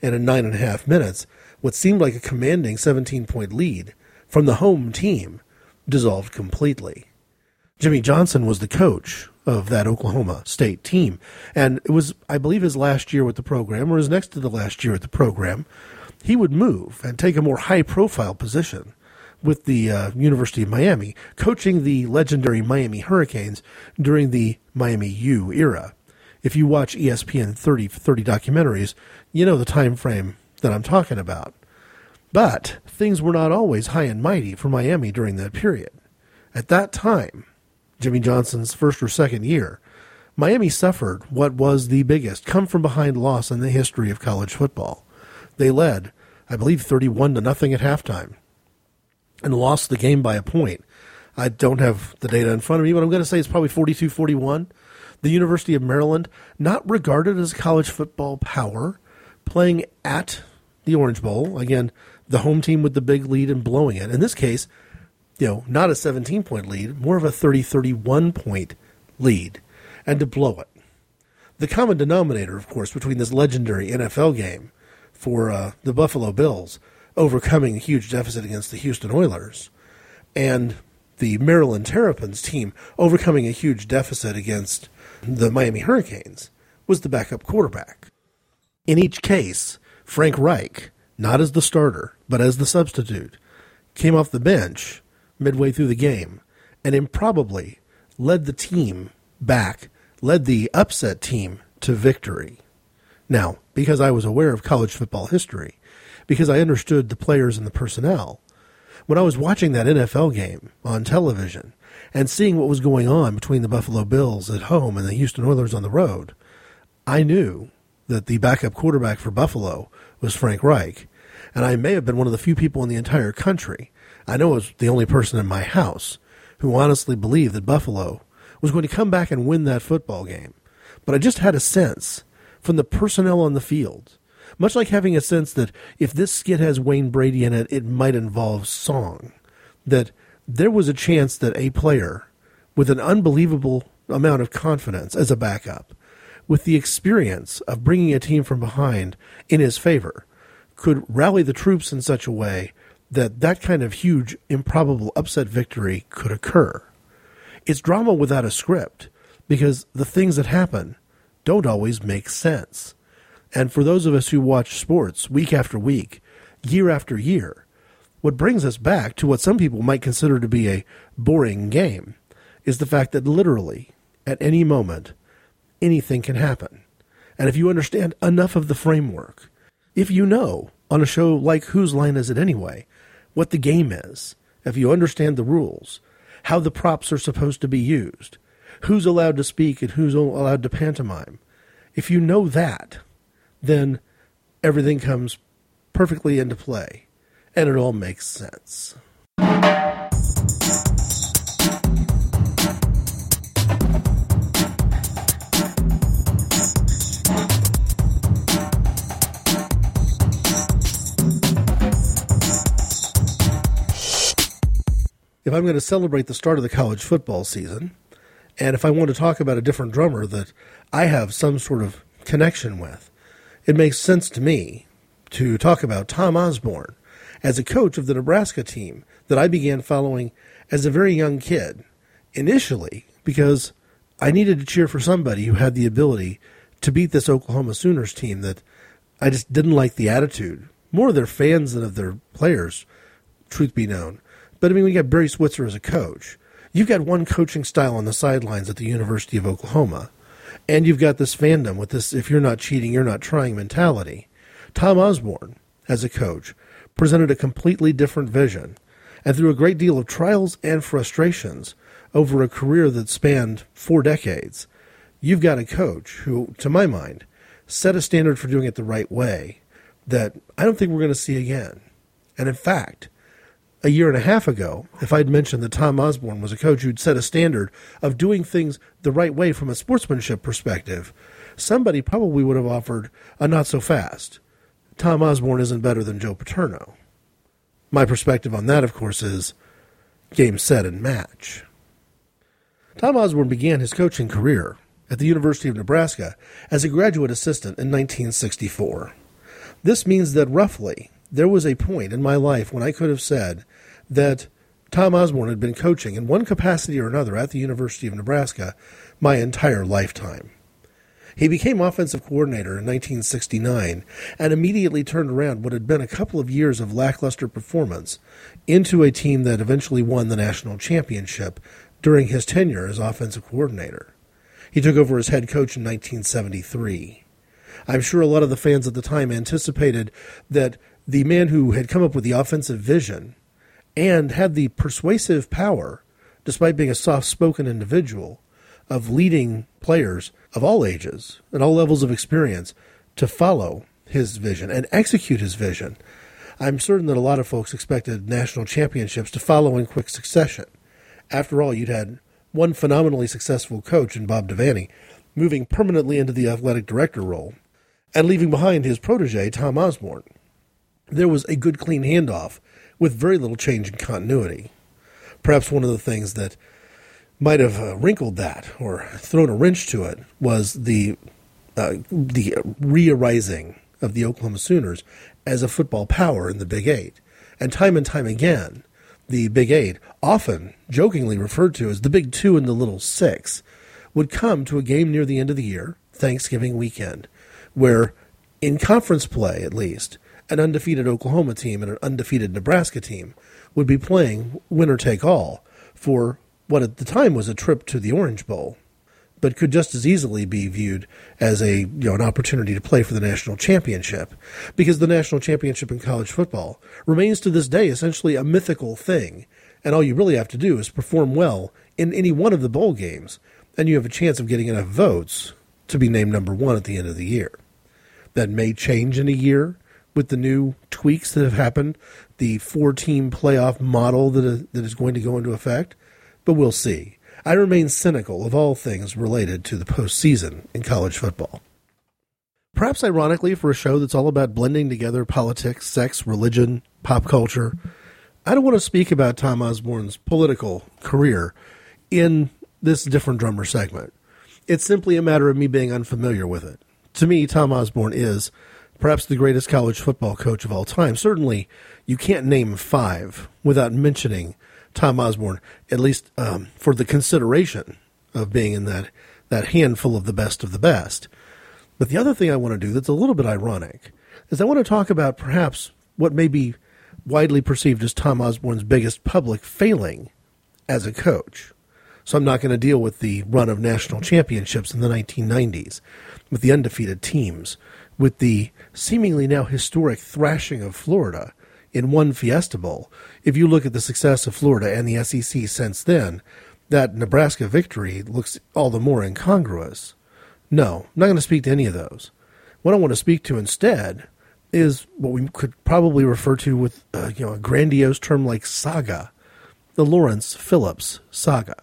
And in nine and a half minutes, what seemed like a commanding 17 point lead from the home team dissolved completely. Jimmy Johnson was the coach of that Oklahoma State team. And it was, I believe, his last year with the program, or his next to the last year at the program. He would move and take a more high profile position with the uh, University of Miami, coaching the legendary Miami Hurricanes during the Miami U era if you watch ESPN 30 30 documentaries, you know the time frame that I'm talking about. But things were not always high and mighty for Miami during that period. At that time, Jimmy Johnson's first or second year, Miami suffered what was the biggest come from behind loss in the history of college football. They led, I believe, 31 to nothing at halftime and lost the game by a point. I don't have the data in front of me, but I'm going to say it's probably 42 41 the University of Maryland, not regarded as a college football power, playing at the Orange Bowl. Again, the home team with the big lead and blowing it. In this case, you know, not a 17 point lead, more of a 30 31 point lead, and to blow it. The common denominator, of course, between this legendary NFL game for uh, the Buffalo Bills overcoming a huge deficit against the Houston Oilers and the Maryland Terrapins team overcoming a huge deficit against the Miami Hurricanes, was the backup quarterback. In each case, Frank Reich, not as the starter, but as the substitute, came off the bench midway through the game and improbably led the team back, led the upset team to victory. Now, because I was aware of college football history, because I understood the players and the personnel, when I was watching that NFL game on television, and seeing what was going on between the Buffalo Bills at home and the Houston Oilers on the road, I knew that the backup quarterback for Buffalo was Frank Reich. And I may have been one of the few people in the entire country, I know I was the only person in my house, who honestly believed that Buffalo was going to come back and win that football game. But I just had a sense from the personnel on the field, much like having a sense that if this skit has Wayne Brady in it, it might involve song. That there was a chance that a player with an unbelievable amount of confidence as a backup, with the experience of bringing a team from behind in his favor, could rally the troops in such a way that that kind of huge, improbable upset victory could occur. It's drama without a script because the things that happen don't always make sense. And for those of us who watch sports week after week, year after year, what brings us back to what some people might consider to be a boring game is the fact that literally, at any moment, anything can happen. And if you understand enough of the framework, if you know on a show like Whose Line Is It Anyway what the game is, if you understand the rules, how the props are supposed to be used, who's allowed to speak and who's allowed to pantomime, if you know that, then everything comes perfectly into play and it all makes sense. If I'm going to celebrate the start of the college football season, and if I want to talk about a different drummer that I have some sort of connection with, it makes sense to me to talk about Tom Osborne as a coach of the Nebraska team that I began following as a very young kid. Initially, because I needed to cheer for somebody who had the ability to beat this Oklahoma Sooners team that I just didn't like the attitude. More of their fans than of their players, truth be known. But I mean, we got Barry Switzer as a coach. You've got one coaching style on the sidelines at the University of Oklahoma. And you've got this fandom with this if you're not cheating, you're not trying mentality. Tom Osborne, as a coach, presented a completely different vision. And through a great deal of trials and frustrations over a career that spanned four decades, you've got a coach who, to my mind, set a standard for doing it the right way that I don't think we're going to see again. And in fact, a year and a half ago, if I'd mentioned that Tom Osborne was a coach who'd set a standard of doing things the right way from a sportsmanship perspective, somebody probably would have offered a not so fast. Tom Osborne isn't better than Joe Paterno. My perspective on that, of course, is game, set, and match. Tom Osborne began his coaching career at the University of Nebraska as a graduate assistant in 1964. This means that roughly there was a point in my life when I could have said that Tom Osborne had been coaching in one capacity or another at the University of Nebraska my entire lifetime. He became offensive coordinator in 1969 and immediately turned around what had been a couple of years of lackluster performance into a team that eventually won the national championship during his tenure as offensive coordinator. He took over as head coach in 1973. I'm sure a lot of the fans at the time anticipated that the man who had come up with the offensive vision and had the persuasive power, despite being a soft spoken individual, of leading players of all ages and all levels of experience to follow his vision and execute his vision. I'm certain that a lot of folks expected national championships to follow in quick succession. After all, you'd had one phenomenally successful coach in Bob Devaney moving permanently into the athletic director role and leaving behind his protege, Tom Osborne. There was a good, clean handoff with very little change in continuity. Perhaps one of the things that might have uh, wrinkled that or thrown a wrench to it was the uh, the re-arising of the Oklahoma Sooners as a football power in the Big Eight, and time and time again, the Big Eight, often jokingly referred to as the Big Two and the Little Six, would come to a game near the end of the year, Thanksgiving weekend, where, in conference play at least, an undefeated Oklahoma team and an undefeated Nebraska team would be playing winner take all for what at the time was a trip to the Orange Bowl, but could just as easily be viewed as a you know an opportunity to play for the national championship, because the national championship in college football remains to this day essentially a mythical thing, and all you really have to do is perform well in any one of the bowl games, and you have a chance of getting enough votes to be named number one at the end of the year. That may change in a year with the new tweaks that have happened, the four-team playoff model that is, that is going to go into effect but we'll see. I remain cynical of all things related to the postseason in college football. Perhaps ironically, for a show that's all about blending together politics, sex, religion, pop culture, I don't want to speak about Tom Osborne's political career in this different drummer segment. It's simply a matter of me being unfamiliar with it. To me, Tom Osborne is perhaps the greatest college football coach of all time. Certainly, you can't name five without mentioning Tom Osborne, at least um, for the consideration of being in that, that handful of the best of the best. But the other thing I want to do that's a little bit ironic is I want to talk about perhaps what may be widely perceived as Tom Osborne's biggest public failing as a coach. So I'm not going to deal with the run of national championships in the 1990s, with the undefeated teams, with the seemingly now historic thrashing of Florida in one Fiesta Bowl. If you look at the success of Florida and the SEC since then, that Nebraska victory looks all the more incongruous. No, I'm not going to speak to any of those. What I want to speak to instead is what we could probably refer to with uh, you know a grandiose term like saga, the Lawrence Phillips saga.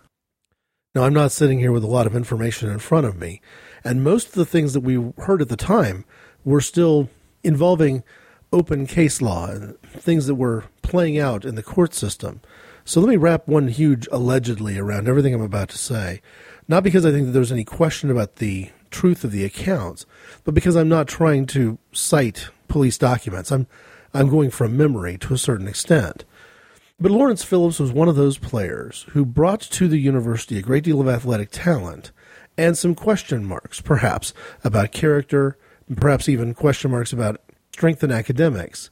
Now, I'm not sitting here with a lot of information in front of me, and most of the things that we heard at the time were still involving open case law and things that were playing out in the court system. So let me wrap one huge allegedly around everything I'm about to say. Not because I think that there's any question about the truth of the accounts, but because I'm not trying to cite police documents. I'm I'm going from memory to a certain extent. But Lawrence Phillips was one of those players who brought to the university a great deal of athletic talent and some question marks, perhaps, about character, perhaps even question marks about strength in academics.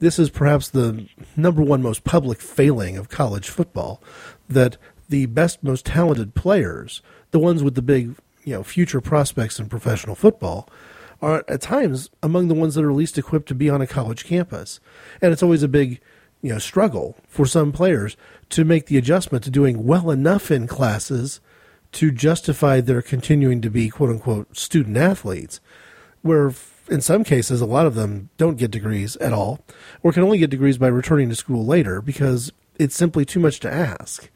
This is perhaps the number one most public failing of college football that the best, most talented players, the ones with the big, you know, future prospects in professional football, are at times among the ones that are least equipped to be on a college campus. And it's always a big, you know, struggle for some players to make the adjustment to doing well enough in classes to justify their continuing to be quote unquote student athletes, where in some cases a lot of them don't get degrees at all, or can only get degrees by returning to school later because it's simply too much to ask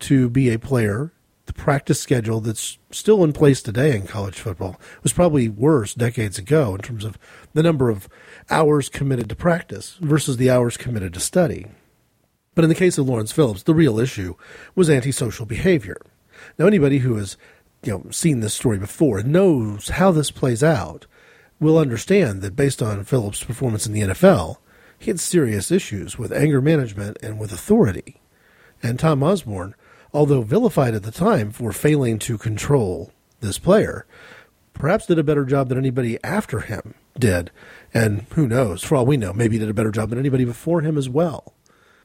to be a player. The practice schedule that's still in place today in college football was probably worse decades ago in terms of the number of hours committed to practice versus the hours committed to study. But in the case of Lawrence Phillips, the real issue was antisocial behavior. Now, anybody who has you know seen this story before knows how this plays out will understand that based on Phillips' performance in the NFL, he had serious issues with anger management and with authority. And Tom Osborne, although vilified at the time for failing to control this player, perhaps did a better job than anybody after him did. And who knows, for all we know, maybe he did a better job than anybody before him as well.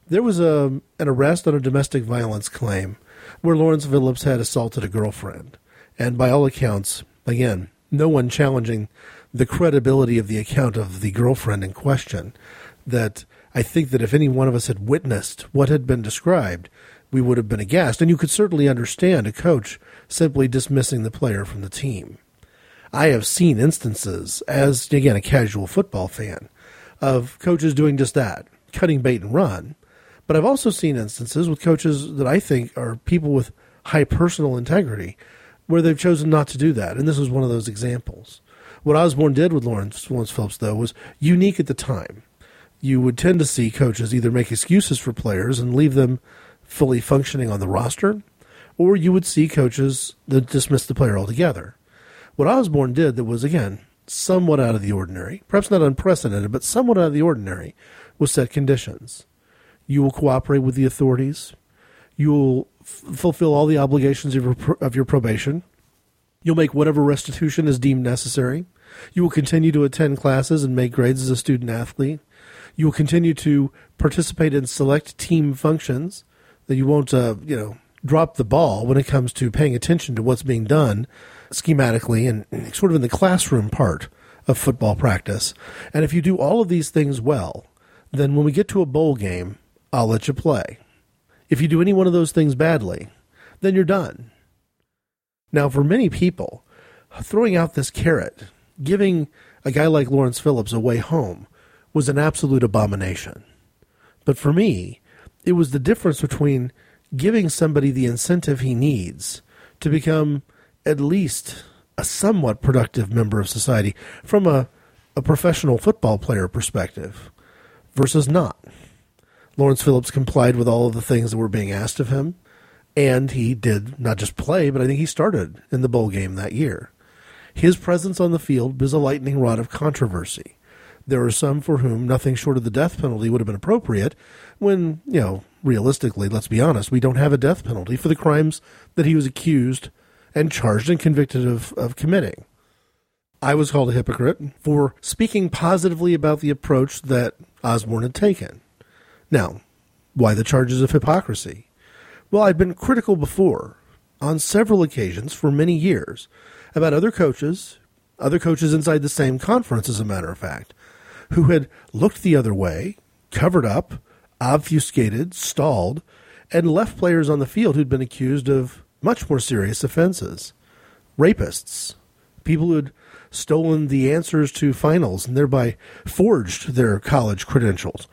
There was a, an arrest on a domestic violence claim where Lawrence Phillips had assaulted a girlfriend. And by all accounts, again, no one challenging the credibility of the account of the girlfriend in question, that I think that if any one of us had witnessed what had been described, we would have been aghast. And you could certainly understand a coach simply dismissing the player from the team. I have seen instances, as again a casual football fan, of coaches doing just that, cutting bait and run. But I've also seen instances with coaches that I think are people with high personal integrity where they've chosen not to do that. And this was one of those examples. What Osborne did with Lawrence, Lawrence Phillips, though, was unique at the time. You would tend to see coaches either make excuses for players and leave them fully functioning on the roster, or you would see coaches that dismiss the player altogether. What Osborne did that was, again, somewhat out of the ordinary, perhaps not unprecedented, but somewhat out of the ordinary, was set conditions. You will cooperate with the authorities. You will f- fulfill all the obligations of your, of your probation. You'll make whatever restitution is deemed necessary. You will continue to attend classes and make grades as a student athlete. You will continue to participate in select team functions. That you won't, uh, you know, drop the ball when it comes to paying attention to what's being done schematically and sort of in the classroom part of football practice. And if you do all of these things well, then when we get to a bowl game, I'll let you play. If you do any one of those things badly, then you're done. Now, for many people, throwing out this carrot, giving a guy like Lawrence Phillips a way home, was an absolute abomination. But for me, it was the difference between giving somebody the incentive he needs to become at least a somewhat productive member of society from a, a professional football player perspective versus not. Lawrence Phillips complied with all of the things that were being asked of him, and he did not just play, but I think he started in the bowl game that year. His presence on the field was a lightning rod of controversy. There are some for whom nothing short of the death penalty would have been appropriate, when, you know, realistically, let's be honest, we don't have a death penalty for the crimes that he was accused and charged and convicted of, of committing. I was called a hypocrite for speaking positively about the approach that Osborne had taken. Now, why the charges of hypocrisy? Well, I've been critical before, on several occasions for many years, about other coaches, other coaches inside the same conference, as a matter of fact, who had looked the other way, covered up, obfuscated, stalled, and left players on the field who'd been accused of much more serious offenses. Rapists, people who had stolen the answers to finals and thereby forged their college credentials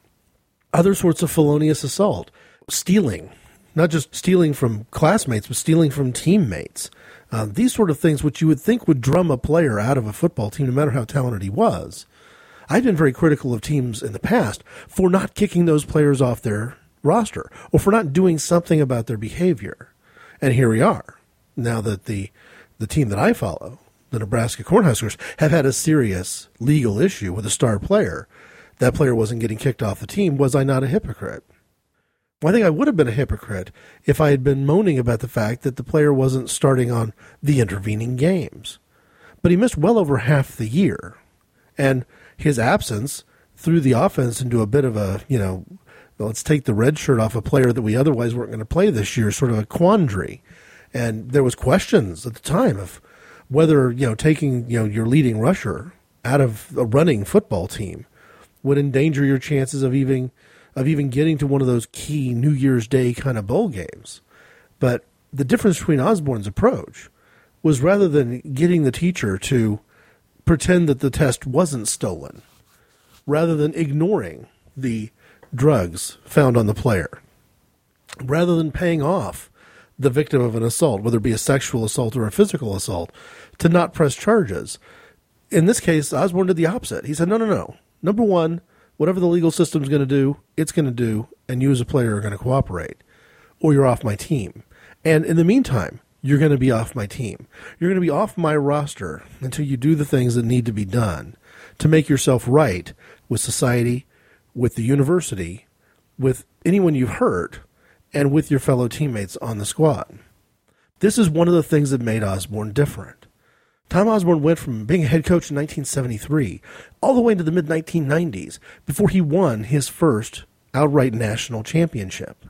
other sorts of felonious assault, stealing, not just stealing from classmates, but stealing from teammates. Uh, these sort of things, which you would think would drum a player out of a football team, no matter how talented he was. I've been very critical of teams in the past for not kicking those players off their roster or for not doing something about their behavior. And here we are. Now that the the team that I follow, the Nebraska Cornhuskers, have had a serious legal issue with a star player. That player wasn't getting kicked off the team. Was I not a hypocrite? I think I would have been a hypocrite if I had been moaning about the fact that the player wasn't starting on the intervening games. But he missed well over half the year. And his absence threw the offense into a bit of a, you know, let's take the red shirt off a player that we otherwise weren't going to play this year, sort of a quandary. And there was questions at the time of whether, you know, taking, you know, your leading rusher out of a running football team would endanger your chances of even of even getting to one of those key New Year's Day kind of bowl games. But the difference between Osborne's approach was rather than getting the teacher to pretend that the test wasn't stolen, rather than ignoring the drugs found on the player, rather than paying off the victim of an assault, whether it be a sexual assault or a physical assault, to not press charges. In this case, Osborne did the opposite. He said, no, no, no. Number one, whatever the legal system's going to do, it's going to do, and you as a player are going to cooperate, or you're off my team. And in the meantime, you're going to be off my team. You're going to be off my roster until you do the things that need to be done to make yourself right with society, with the university, with anyone you've hurt, and with your fellow teammates on the squad. This is one of the things that made Osborne different. Tom Osborne went from being a head coach in 1973 all the way into the mid 1990s before he won his first outright national championship.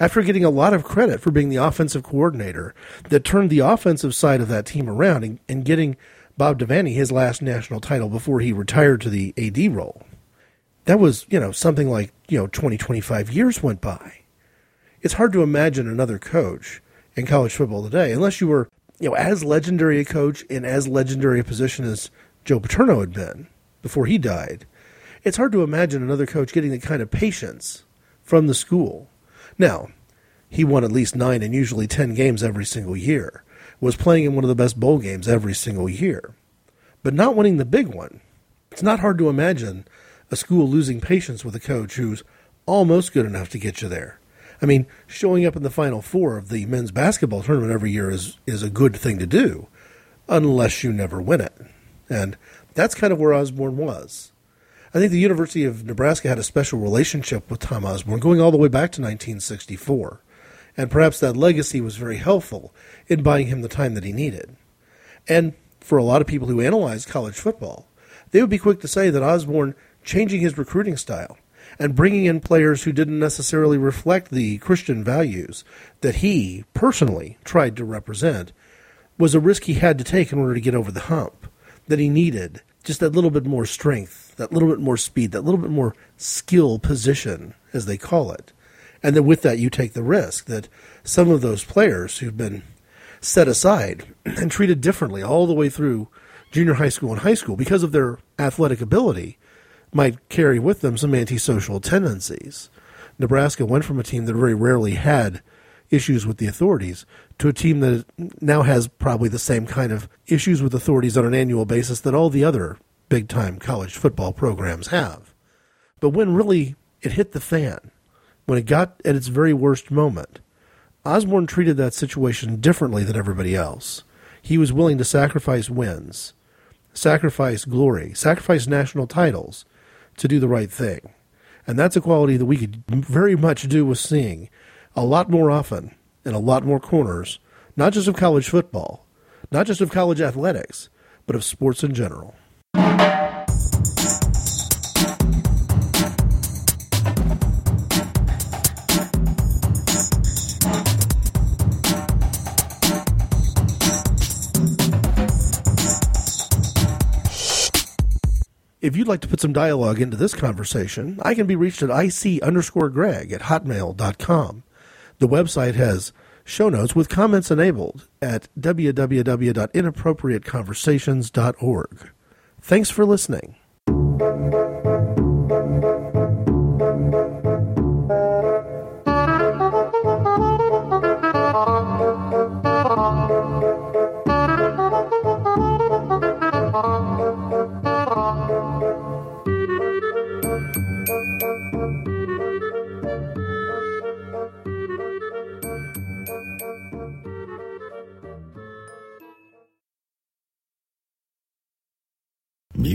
After getting a lot of credit for being the offensive coordinator that turned the offensive side of that team around and, and getting Bob Devaney his last national title before he retired to the AD role. That was, you know, something like, you know, 20, 25 years went by. It's hard to imagine another coach in college football today, unless you were you know, as legendary a coach in as legendary a position as Joe Paterno had been before he died, it's hard to imagine another coach getting the kind of patience from the school. Now, he won at least nine and usually ten games every single year, was playing in one of the best bowl games every single year, but not winning the big one. It's not hard to imagine a school losing patience with a coach who's almost good enough to get you there. I mean, showing up in the final four of the men's basketball tournament every year is, is a good thing to do, unless you never win it. And that's kind of where Osborne was. I think the University of Nebraska had a special relationship with Tom Osborne going all the way back to 1964. And perhaps that legacy was very helpful in buying him the time that he needed. And for a lot of people who analyze college football, they would be quick to say that Osborne changing his recruiting style and bringing in players who didn't necessarily reflect the Christian values that he personally tried to represent was a risk he had to take in order to get over the hump. That he needed just that little bit more strength, that little bit more speed, that little bit more skill position, as they call it. And then with that, you take the risk that some of those players who've been set aside and treated differently all the way through junior high school and high school because of their athletic ability might carry with them some antisocial tendencies. Nebraska went from a team that very rarely had issues with the authorities to a team that now has probably the same kind of issues with authorities on an annual basis that all the other big time college football programs have. But when really it hit the fan, when it got at its very worst moment, Osborne treated that situation differently than everybody else. He was willing to sacrifice wins, sacrifice glory, sacrifice national titles to do the right thing. And that's a quality that we could very much do with seeing a lot more often in a lot more corners, not just of college football, not just of college athletics, but of sports in general. If you'd like to put some dialogue into this conversation, I can be reached at ic underscore greg at hotmail.com. The website has show notes with comments enabled at www.inappropriateconversations.org. Thanks for listening.